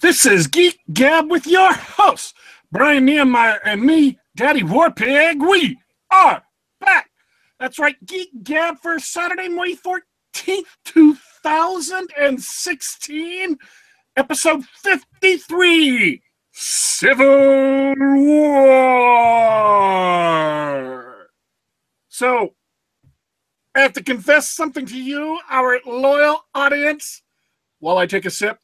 This is Geek Gab with your host, Brian Niemeier, and me, Daddy Warpig. We are back. That's right, Geek Gab for Saturday, May 14th, 2016, episode 53 Civil War. So, I have to confess something to you, our loyal audience, while I take a sip.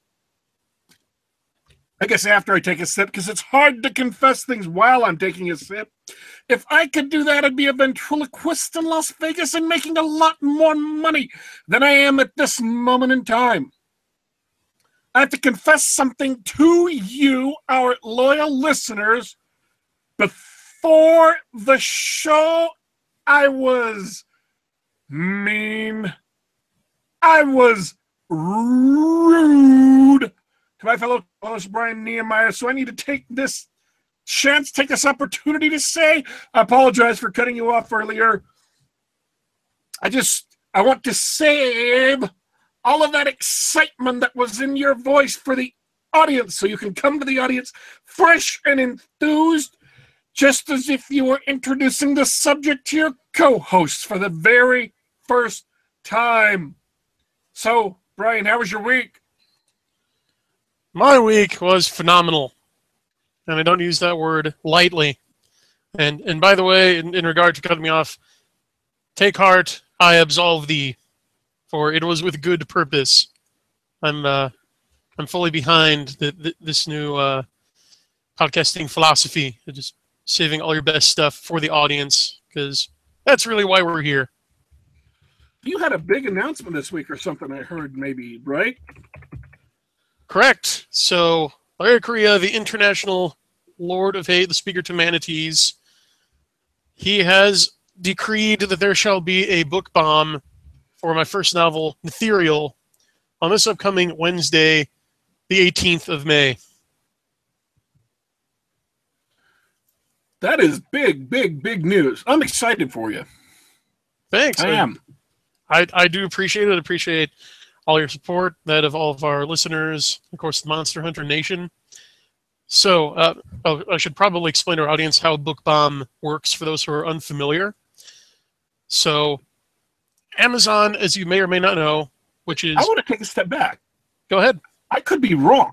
I guess after I take a sip, because it's hard to confess things while I'm taking a sip. If I could do that, I'd be a ventriloquist in Las Vegas and making a lot more money than I am at this moment in time. I have to confess something to you, our loyal listeners. Before the show, I was mean. I was rude to my fellow host Brian Niemeier. So I need to take this chance, take this opportunity to say I apologize for cutting you off earlier. I just I want to save all of that excitement that was in your voice for the audience so you can come to the audience fresh and enthused just as if you were introducing the subject to your co-hosts for the very first time. So, Brian, how was your week? My week was phenomenal, and I don't use that word lightly. And and by the way, in, in regard to cutting me off, take heart, I absolve thee, for it was with good purpose. I'm uh, I'm fully behind the, the, this new uh, podcasting philosophy, just saving all your best stuff for the audience, because that's really why we're here. You had a big announcement this week or something I heard maybe, right? Correct. So, Larry Correia, the international Lord of Hate, the Speaker to Manatees, he has decreed that there shall be a book bomb for my first novel, Nethereal, on this upcoming Wednesday, the 18th of May. That is big, big, big news. I'm excited for you. Thanks. I am. I, I do appreciate it. Appreciate all your support, that of all of our listeners, of course, the Monster Hunter Nation. So, uh, oh, I should probably explain to our audience how Book Bomb works for those who are unfamiliar. So, Amazon, as you may or may not know, which is. I want to take a step back. Go ahead. I could be wrong.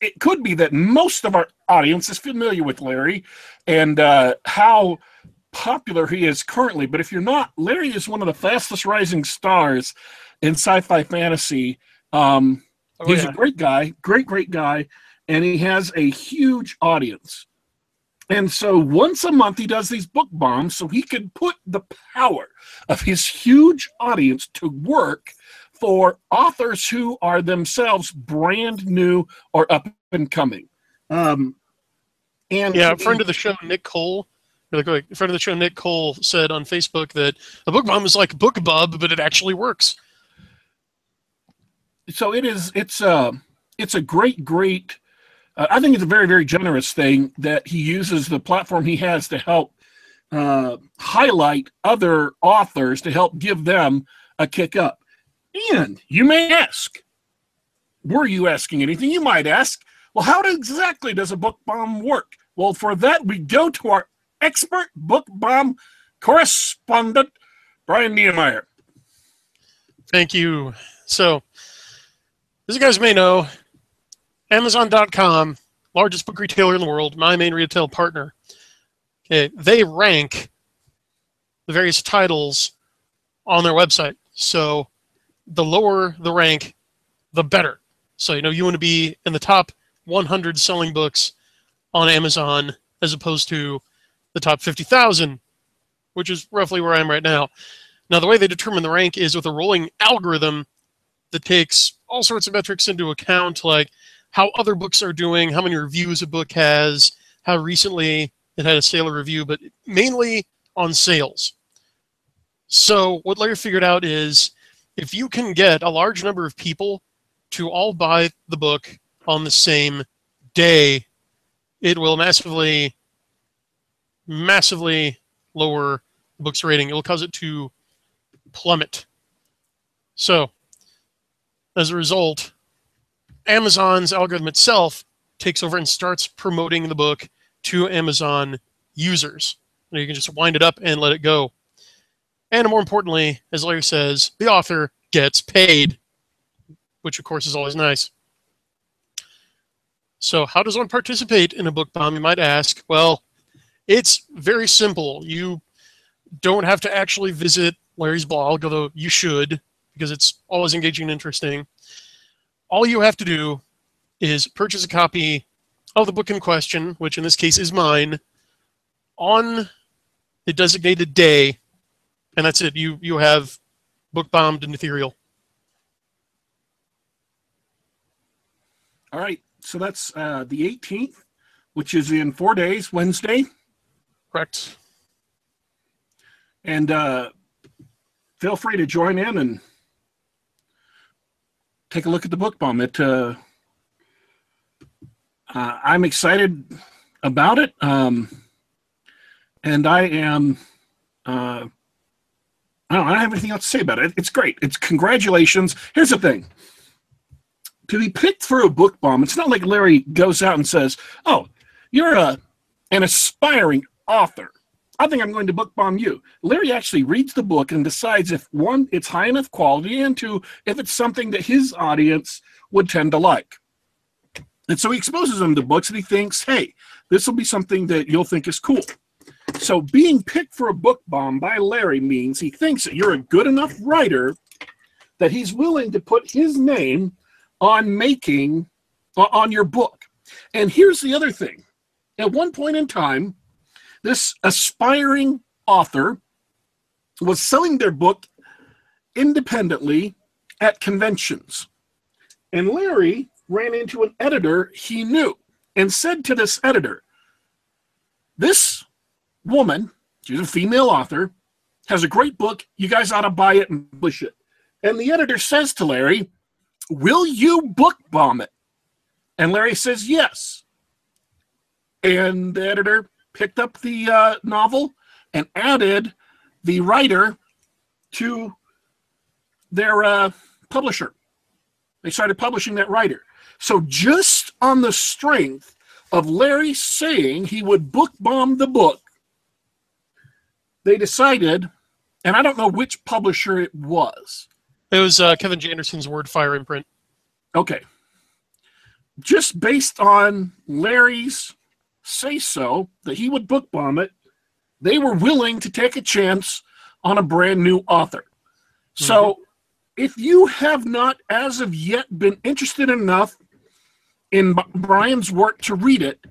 It could be that most of our audience is familiar with Larry and uh, how popular he is currently. But if you're not, Larry is one of the fastest rising stars in sci-fi fantasy. Um, Oh, he's yeah. a great guy, great, great guy, and he has a huge audience. And so once a month, he does these book bombs so he can put the power of his huge audience to work for authors who are themselves brand new or up and coming. Um, and Yeah, a friend of the show, Nick Cole. Really quick, a friend of the show, Nick Cole, said on Facebook that a book bomb is like BookBub, but it actually works. So it is it's a it's a great great uh, i think it's a very very generous thing that he uses the platform he has to help uh, highlight other authors to help give them a kick up and you may ask were you asking anything you might ask well how exactly does a book bomb work well for that we go to our expert book bomb correspondent brian Niemeier. Thank you. So, as you guys may know, Amazon.com, largest book retailer in the world, my main retail partner, okay, they rank the various titles on their website. So, the lower the rank, the better. So, you know, you want to be in the top 100 selling books on Amazon as opposed to the top 50,000, which is roughly where I am right now. Now, the way they determine the rank is with a rolling algorithm that takes all sorts of metrics into account, like how other books are doing, how many reviews a book has, how recently it had a sale or review, but mainly on sales. So, what Larry figured out is if you can get a large number of people to all buy the book on the same day, it will massively, massively lower the book's rating. It will cause it to plummet. So, as a result, Amazon's algorithm itself takes over and starts promoting the book to Amazon users. You can just wind it up and let it go. And more importantly, as Larry says, the author gets paid, which of course is always nice. So, how does one participate in a book bomb, you might ask? Well, it's very simple. You don't have to actually visit Larry's blog, although you should, because it's always engaging and interesting. All you have to do is purchase a copy of the book in question, which in this case is mine, on the designated day, and that's it. You you have book bombed Nethereal. All right. So that's uh, the 18th, which is in four days, Wednesday. Correct. And uh, feel free to join in and take a look at the book bomb. It, uh, uh, I'm excited about it. Um, and I am, uh, I don't, I don't have anything else to say about it. It's great. It's congratulations. Here's the thing to be picked for a book bomb, it's not like Larry goes out and says, "Oh, you're a an aspiring author. I think I'm going to book bomb you." Larry actually reads the book and decides if one, it's high enough quality, and two, if it's something that his audience would tend to like. And so he exposes them to books and he thinks, "Hey, this will be something that you'll think is cool." So being picked for a book bomb by Larry means he thinks that you're a good enough writer that he's willing to put his name on making on your book. And here's the other thing. At one point in time, this aspiring author was selling their book independently at conventions. And Larry ran into an editor he knew and said to this editor, This woman, she's a female author, has a great book. You guys ought to buy it and publish it. And the editor says to Larry, Will you book bomb it? And Larry says, Yes. And the editor picked up the uh, novel and added the writer to their uh, publisher. They started publishing that writer. So, just on the strength of Larry saying he would book bomb the book, they decided, and I don't know which publisher it was, it was uh, Kevin J. Anderson's Wordfire imprint. Okay. Just based on Larry's say so that he would book bomb it, they were willing to take a chance on a brand new author. Mm-hmm. So if you have not, as of yet, been interested enough in Brian's work to read it,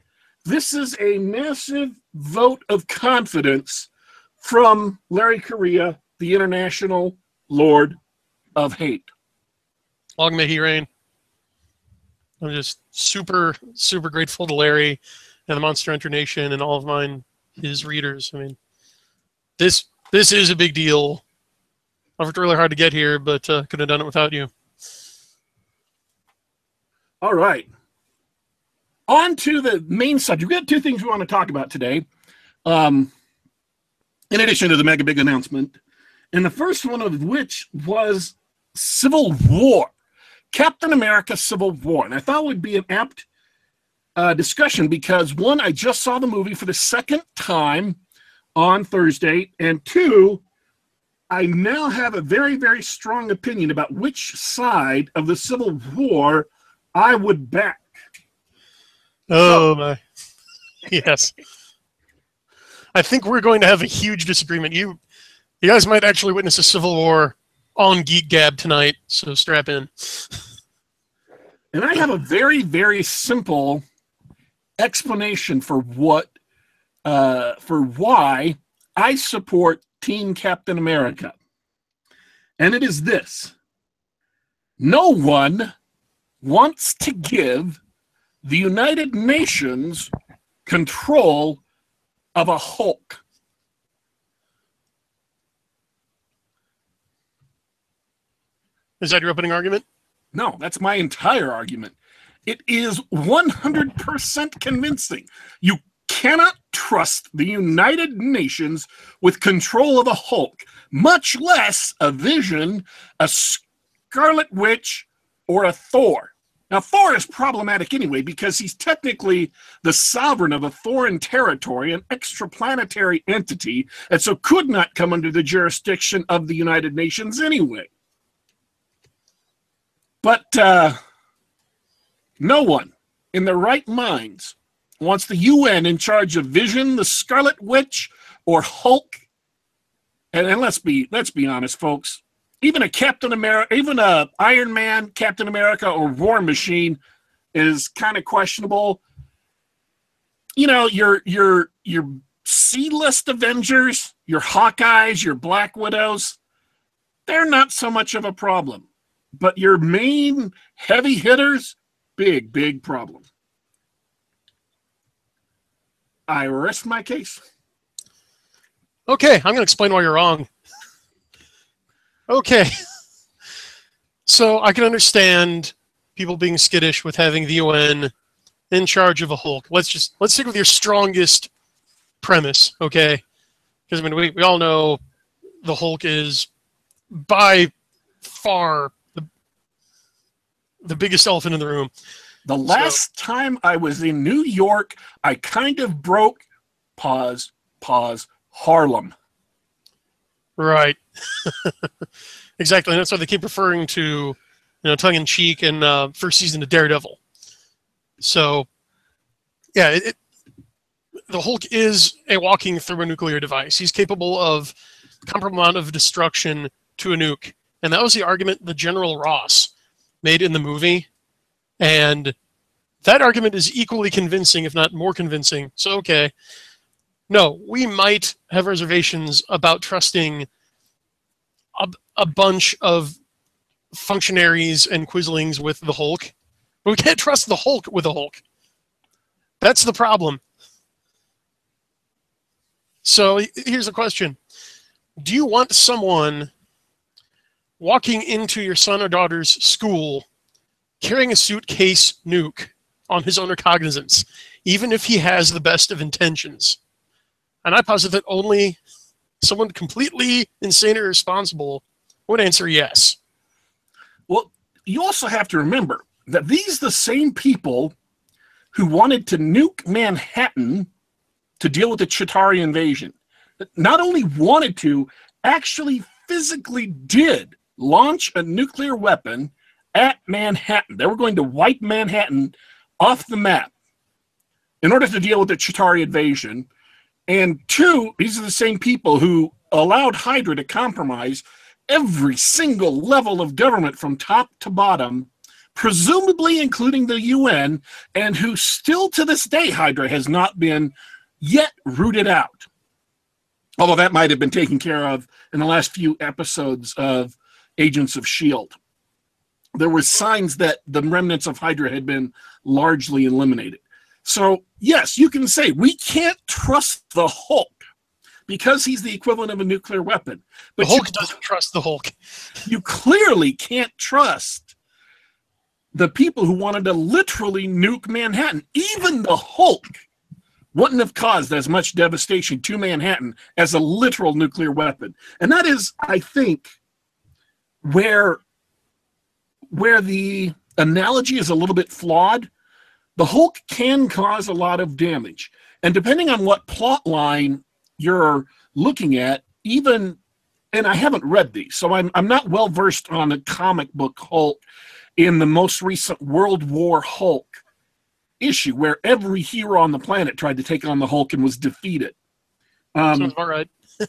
this is a massive vote of confidence from Larry Correia, the international Lord of hate. Long may he reign. I'm just super, super grateful to Larry and the Monster Hunter Nation and all of mine, his readers. I mean, this this is a big deal. I worked really hard to get here, but uh, could have done it without you. All right. On to the main subject. We've got two things we want to talk about today. Um, in addition to the mega big announcement, and the first one of which was Civil War, Captain America Civil War. And I thought it would be an apt uh, discussion because one, I just saw the movie for the second time on Thursday, and two, I now have a very, very strong opinion about which side of the Civil War I would back. Oh, so, my. Yes. I think we're going to have a huge disagreement. You, you guys might actually witness a civil war on Geek Gab tonight, so strap in. And I have a very, very simple explanation for what, uh, for why I support Team Captain America. And it is this no one wants to give the United Nations control of a Hulk. Is that your opening argument? No, that's my entire argument. It is 100% convincing. You cannot trust the United Nations with control of a Hulk, much less a Vision, a Scarlet Witch, or a Thor. Now, Thor is problematic anyway because he's technically the sovereign of a foreign territory, an extraplanetary entity, and so could not come under the jurisdiction of the United Nations anyway. But uh, no one in their right minds wants the UN in charge of Vision, the Scarlet Witch, or Hulk. And, and let's be let's be honest, folks even a Captain America, even a Iron Man, Captain America, or War Machine is kind of questionable. You know, your your your C list Avengers, your Hawkeyes, your Black Widows, they're not so much of a problem. But your main heavy hitters, big, big problem. I rest my case. Okay, I'm going to explain why you're wrong. Okay. So I can understand people being skittish with having the UN in charge of a Hulk. Let's just let's stick with your strongest premise, okay? Because I mean we, we all know the Hulk is by far the biggest elephant in the room. The last so, time I was in New York, I kind of broke pause, pause, Harlem. Right. exactly. And that's why they keep referring to, you know, tongue in cheek and uh, first season of Daredevil. So, yeah, it, it, the Hulk is a walking through a nuclear device. He's capable of comparable amount of destruction to a nuke, and that was the argument the General Ross made in the movie, and that argument is equally convincing, if not more convincing. So, okay, no, we might have reservations about trusting a, a bunch of functionaries and quislings with the Hulk, but we can't trust the Hulk with the Hulk. That's the problem. So here's a question Do you want someone walking into your son or daughter's school carrying a suitcase nuke on his own recognizance, even if he has the best of intentions? And I posit that only someone completely insane or irresponsible would answer yes. Well, you also have to remember that these the same people who wanted to nuke Manhattan to deal with the Chitauri invasion. Not only wanted to, actually physically did launch a nuclear weapon at Manhattan. They were going to wipe Manhattan off the map in order to deal with the Chitauri invasion and two, these are the same people who allowed Hydra to compromise every single level of government from top to bottom, presumably including the UN, and who still to this day, Hydra has not been yet rooted out. Although that might have been taken care of in the last few episodes of Agents of S.H.I.E.L.D. There were signs that the remnants of Hydra had been largely eliminated. So, yes, you can say we can't trust the Hulk because he's the equivalent of a nuclear weapon. But the Hulk you, doesn't trust the Hulk. You clearly can't trust the people who wanted to literally nuke Manhattan. Even the Hulk wouldn't have caused as much devastation to Manhattan as a literal nuclear weapon. And that is, I think, where where the analogy is a little bit flawed the Hulk can cause a lot of damage. And depending on what plot line you're looking at, even, and I haven't read these, so I'm, I'm not well versed on the comic book Hulk in the most recent World War Hulk issue, where every hero on the planet tried to take on the Hulk and was defeated. Um, Sounds about right.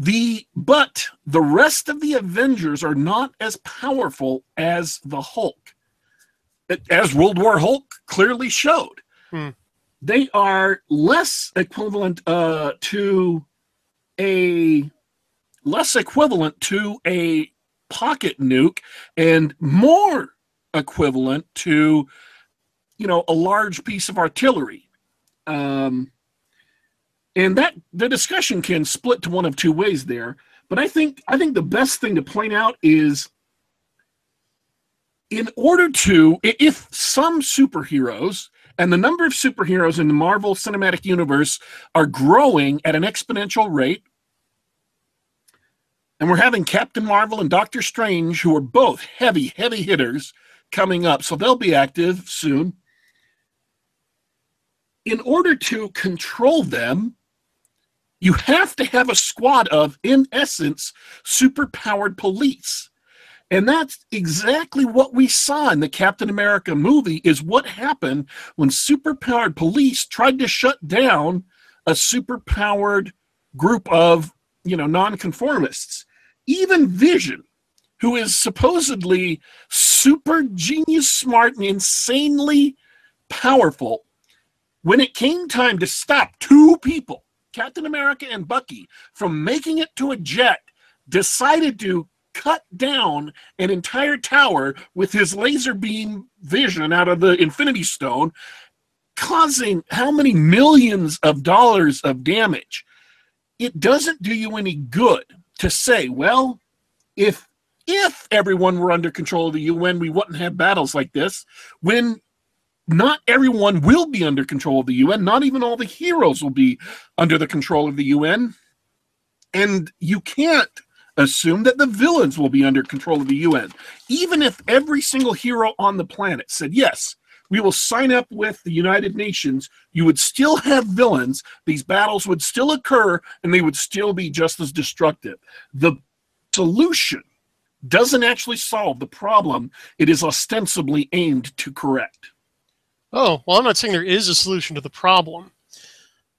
the but the rest of the Avengers are not as powerful as the Hulk as World War Hulk clearly showed. Hmm. They are less equivalent uh, to a less equivalent to a pocket nuke and more equivalent to you know a large piece of artillery um, and that the discussion can split to one of two ways there but i think i think the best thing to point out is in order to, if some superheroes and the number of superheroes in the Marvel Cinematic Universe are growing at an exponential rate, and we're having Captain Marvel and Doctor Strange, who are both heavy, heavy hitters, coming up, so they'll be active soon. In order to control them, you have to have a squad of, in essence, superpowered police. And that's exactly what we saw in the Captain America movie is what happened when superpowered police tried to shut down a superpowered group of, you know, nonconformists. Even Vision, who is supposedly super genius smart and insanely powerful, when it came time to stop two people, Captain America and Bucky, from making it to a jet, decided to cut down an entire tower with his laser beam vision out of the Infinity Stone, causing how many millions of dollars of damage. It doesn't do you any good to say, well, if if everyone were under control of the UN, we wouldn't have battles like this. When not everyone will be under control of the UN, not even all the heroes will be under the control of the UN. And you can't assume that the villains will be under control of the UN. Even if every single hero on the planet said, yes, we will sign up with the United Nations, you would still have villains. These battles would still occur and they would still be just as destructive. The solution doesn't actually solve the problem it is ostensibly aimed to correct. Oh, well, I'm not saying there is a solution to the problem.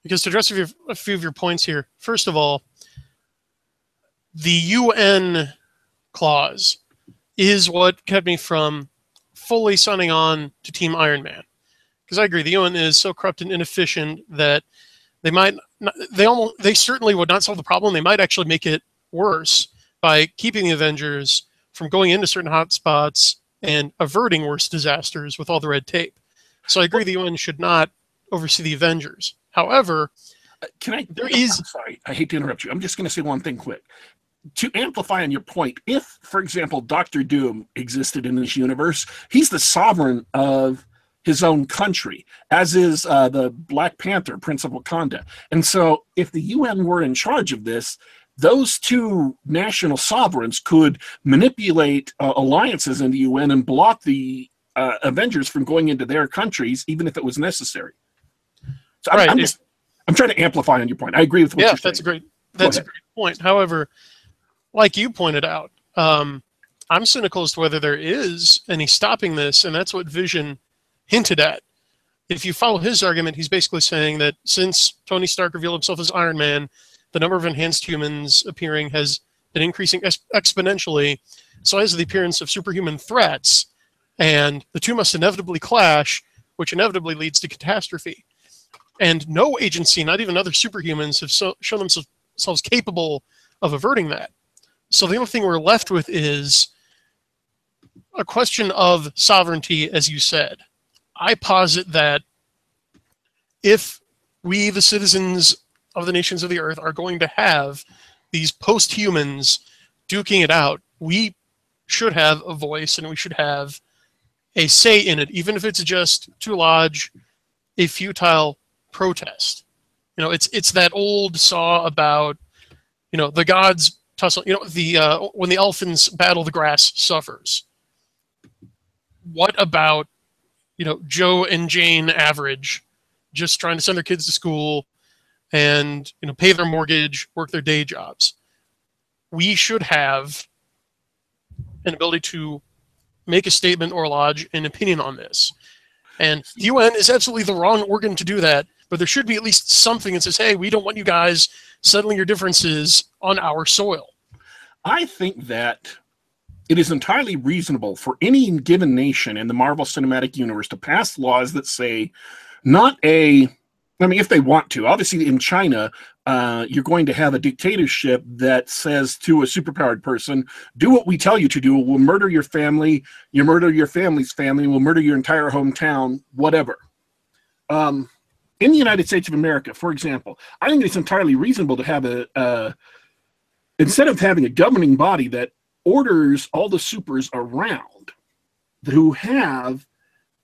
Because to address a few, a few of your points here, first of all, the UN clause is what kept me from fully signing on to Team Iron Man. Because I agree, the UN is so corrupt and inefficient that they might not, they almost they certainly would not solve the problem. They might actually make it worse by keeping the Avengers from going into certain hotspots and averting worse disasters with all the red tape. So I agree the UN should not oversee the Avengers. However, Can I? There is- I'm sorry, I hate to interrupt you. I'm just going to say one thing quick. To amplify on your point, if, for example, Doctor Doom existed in this universe, he's the sovereign of his own country, as is uh, the Black Panther, Prince of Wakanda. And so, if the UN were in charge of this, those two national sovereigns could manipulate uh, alliances in the UN and block the uh, Avengers from going into their countries, even if it was necessary. So I'm, Right, I'm just I'm trying to amplify on your point. I agree with what yeah, you're that's a great that's a great point. However, like you pointed out, um, I'm cynical as to whether there is any stopping this, and that's what Vision hinted at. If you follow his argument, he's basically saying that since Tony Stark revealed himself as Iron Man, the number of enhanced humans appearing has been increasing ex- exponentially. So has the appearance of superhuman threats, and the two must inevitably clash, which inevitably leads to catastrophe. And no agency, not even other superhumans, have so, shown themselves capable of averting that. So the only thing we're left with is a question of sovereignty, as you said. I posit that if we, the citizens of the nations of the earth, are going to have these post humans duking it out, we should have a voice and we should have a say in it, even if it's just to lodge a futile protest. You know, it's it's that old saw about, you know, the gods tussle. You know, the uh, when the elephants battle, the grass suffers. What about, you know, Joe and Jane average, just trying to send their kids to school, and you know, pay their mortgage, work their day jobs. We should have an ability to make a statement or lodge an opinion on this. And the UN is absolutely the wrong organ to do that, but there should be at least something that says, hey, we don't want you guys settling your differences on our soil. I think that it is entirely reasonable for any given nation in the Marvel Cinematic Universe to pass laws that say not a I mean, if they want to, obviously in China, uh, you're going to have a dictatorship that says to a superpowered person, "Do what we tell you to do. We'll murder your family. You murder your family's family. We'll murder your entire hometown. Whatever." Um, in the United States of America, for example, I think it's entirely reasonable to have a instead of having a governing body that orders all the supers around who have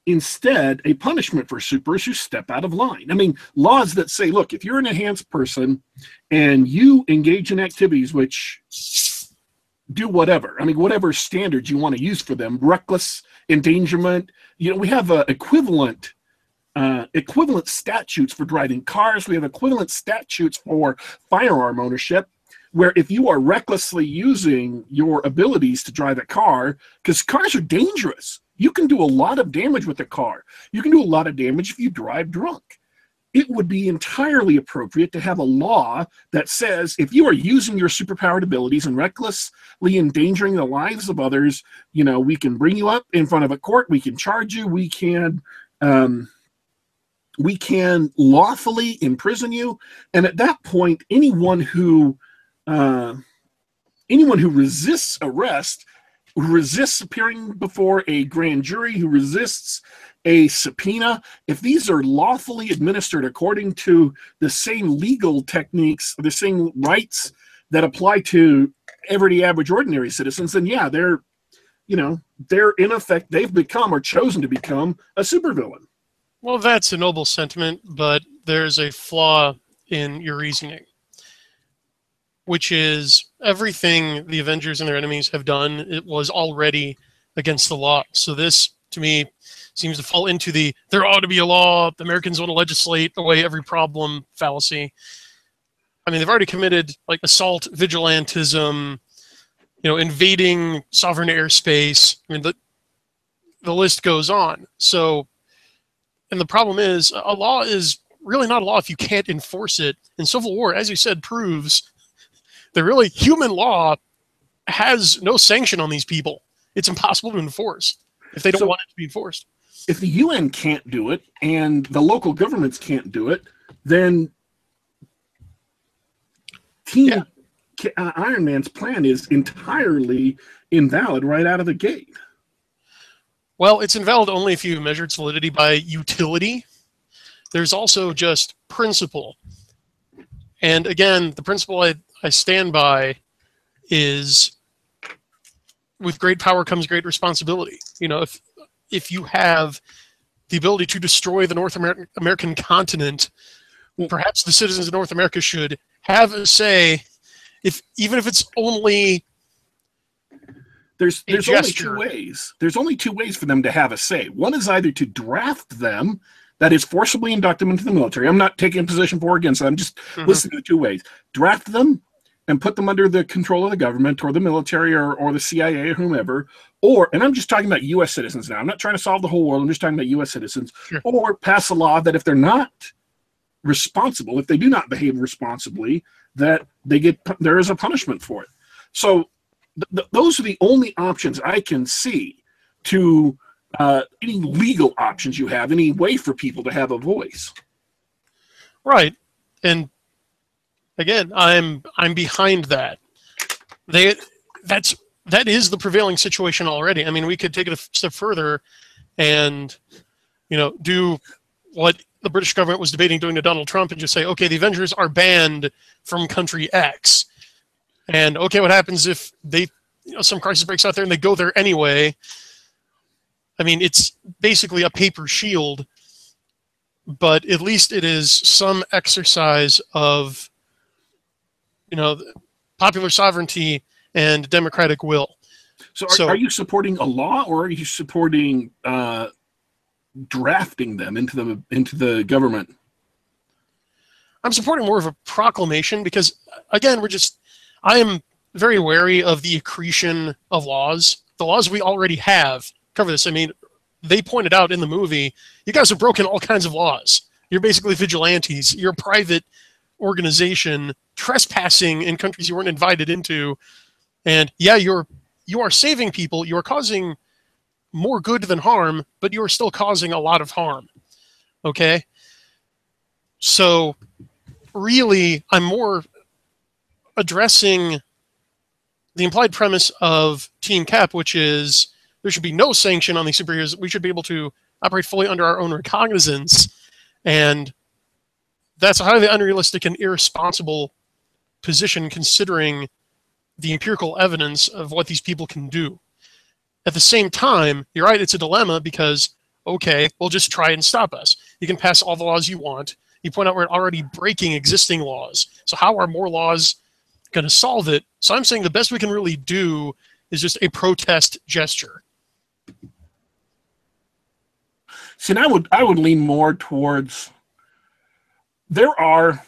instead a punishment for supers who step out of line. I mean, laws that say, look, if you're an enhanced person and you engage in activities which do whatever. I mean, whatever standards you want to use for them, reckless endangerment. You know, we have uh, equivalent uh, equivalent statutes for driving cars. We have equivalent statutes for firearm ownership. Where if you are recklessly using your abilities to drive a car, because cars are dangerous, you can do a lot of damage with a car. You can do a lot of damage if you drive drunk. It would be entirely appropriate to have a law that says if you are using your superpowered abilities and recklessly endangering the lives of others, you know, we can bring you up in front of a court, we can charge you, we can um, we can lawfully imprison you, and at that point, anyone who uh, anyone who resists arrest, who resists appearing before a grand jury, who resists a subpoena, if these are lawfully administered according to the same legal techniques, the same rights that apply to everyday average ordinary citizens, then yeah, they're you know, they're in effect they've become or chosen to become a supervillain. Well, that's a noble sentiment, but there's a flaw in your reasoning, which is everything the Avengers and their enemies have done, it was already against the law. So this, to me, seems to fall into the there ought to be a law, the Americans want to legislate away every problem fallacy. I mean, they've already committed like assault, vigilantism, you know, invading sovereign airspace. I mean, the the list goes on. So, and the problem is, a law is really not a law if you can't enforce it. And Civil War, as you said, proves that really human law has no sanction on these people. It's impossible to enforce if they don't so, want it to be enforced if the UN can't do it and the local governments can't do it, then Team yeah. Uh, Iron Man's plan is entirely invalid right out of the gate. Well, it's invalid only if you measure its validity by utility. There's also just principle. And again, the principle I, I stand by is with great power comes great responsibility. You know, if if you have the ability to destroy the North Amer- American continent, perhaps the citizens of North America should have a say, if even if it's only there's there's only two ways. There's only two ways for them to have a say. One is either to draft them, that is forcibly induct them into the military. I'm not taking a position for or against. I'm just mm-hmm. listening to the two ways. Draft them and put them under the control of the government or the military or, or the CIA or whomever, or, and I'm just talking about US citizens now, I'm not trying to solve the whole world, I'm just talking about US citizens, sure. or pass a law that if they're not responsible, if they do not behave responsibly, that they get, there is a punishment for it. So th- th- those are the only options I can see to uh, any legal options you have, any way for people to have a voice. Right. And again, I'm I'm behind that. They that's that is the prevailing situation already. I mean, we could take it a step further, and you know, do what the British government was debating doing to Donald Trump, and just say, okay, the Avengers are banned from country X, and okay, what happens if they, you know, some crisis breaks out there and they go there anyway? I mean, it's basically a paper shield, but at least it is some exercise of you know, popular sovereignty and democratic will. So, are, so, are you supporting a law, or are you supporting uh, drafting them into the into the government? I'm supporting more of a proclamation because, again, we're just. I am very wary of the accretion of laws. The laws we already have cover this. I mean, they pointed out in the movie, you guys have broken all kinds of laws. You're basically vigilantes. You're private organization trespassing in countries you weren't invited into. And yeah, you're you are saving people, you are causing more good than harm, but you are still causing a lot of harm. Okay? So really I'm more addressing the implied premise of Team Cap, which is there should be no sanction on these superheroes. We should be able to operate fully under our own recognizance. And that's a highly unrealistic and irresponsible position considering the empirical evidence of what these people can do. At the same time, you're right, it's a dilemma because, okay, we'll just try and stop us. You can pass all the laws you want. You point out we're already breaking existing laws. So how are more laws going to solve it. So I'm saying the best we can really do is just a protest gesture. See, and I would I would lean more towards there are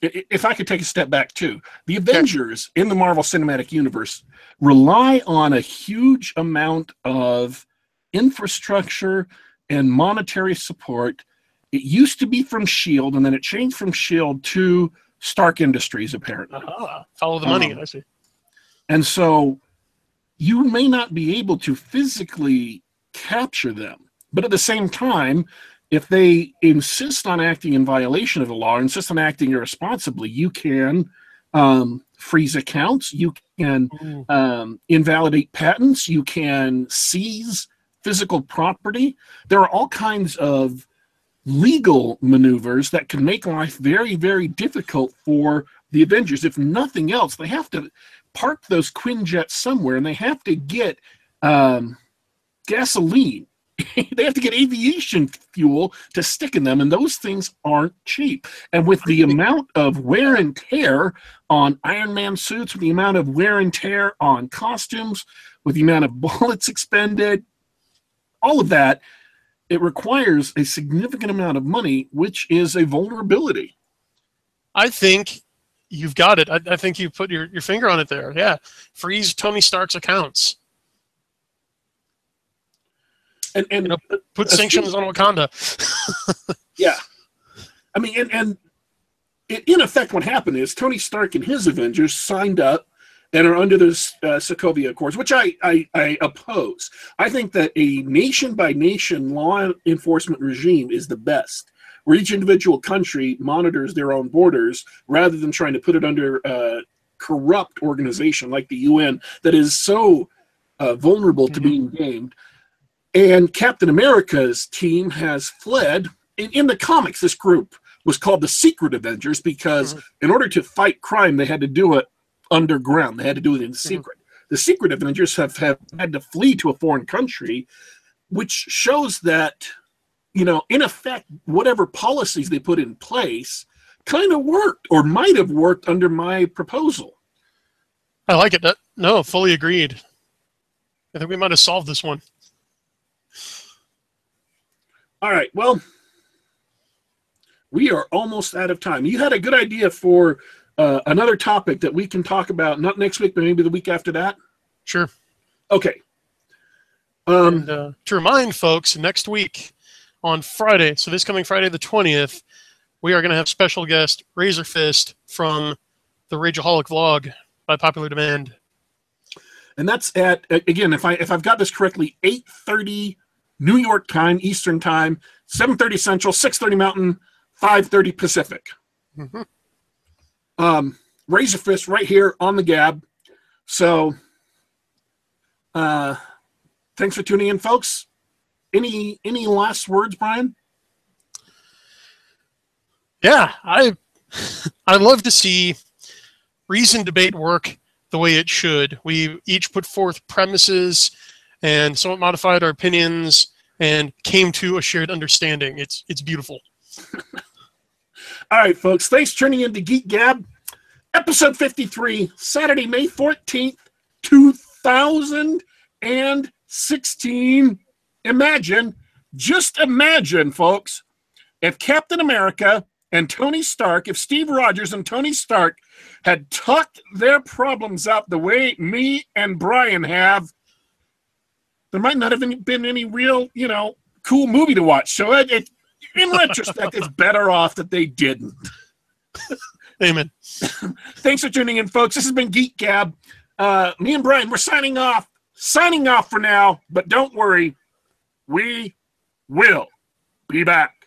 if I could take a step back too, the Avengers in the Marvel Cinematic Universe rely on a huge amount of infrastructure and monetary support. It used to be from Shield, and then it changed from Shield to Stark Industries, apparently. Uh-huh. Follow the money, um, I see. And so you may not be able to physically capture them, but at the same time, if they insist on acting in violation of the law, insist on acting irresponsibly, you can um, freeze accounts, you can um, invalidate patents, you can seize physical property. There are all kinds of legal maneuvers that can make life very, very difficult for the Avengers. If nothing else, they have to park those Quinjets somewhere and they have to get um, gasoline they have to get aviation fuel to stick in them, and those things aren't cheap. And with the amount of wear and tear on Iron Man suits, with the amount of wear and tear on costumes, with the amount of bullets expended, all of that, it requires a significant amount of money, which is a vulnerability. I think you've got it. I, I think you put your, your finger on it there. Yeah. Freeze Tony Stark's accounts and and you know, put sanctions on Wakanda. yeah, I mean, and and in effect, what happened is Tony Stark and his Avengers signed up and are under the uh, Sokovia Accords, which I, I, I oppose. I think that a nation by nation law enforcement regime is the best, where each individual country monitors their own borders rather than trying to put it under a corrupt organization like the UN that is so uh, vulnerable mm-hmm. to being gamed. And Captain America's team has fled. In, in the comics, this group was called the Secret Avengers because mm-hmm. in order to fight crime, they had to do it underground. They had to do it in mm-hmm. secret. Mm-hmm. The Secret Avengers have, have had to flee to a foreign country, which shows that, you know, in effect, whatever policies they put in place kind of worked or might have worked under my proposal. I like it. No, fully agreed. I think we might have solved this one. All right. Well, we are almost out of time. You had a good idea for uh, another topic that we can talk about, not next week, but maybe the week after that. Sure. Okay. Um, and, uh, to remind folks, next week on Friday, so this coming Friday the 20th, we are going to have special guest Razorfist from the Rageaholic vlog by popular demand. And that's at again, if I if I've got this correctly, 8:30 New York time, Eastern time, 7:30 Central, 6:30 Mountain, 5:30 Pacific. Mm-hmm. Um, Razorfist right here on the Gab. So, uh, thanks for tuning in, folks. Any any last words, Brian? Yeah, I I love to see reason debate work the way it should. We each put forth premises and somewhat modified our opinions and came to a shared understanding. It's it's beautiful. All right, folks. Thanks for tuning Geek Gab, episode 53, Saturday, May 14th, 2016. Imagine, just imagine, folks, if Captain America and Tony Stark, if Steve Rogers and Tony Stark had tucked their problems up the way me and Brian have, there might not have been any real, you know, cool movie to watch. So it, it in retrospect, it's better off that they didn't. Amen. Thanks for tuning in, folks. This has been Geek Gab. Uh, me and Brian, we're signing off. Signing off for now, but don't worry, we will be back.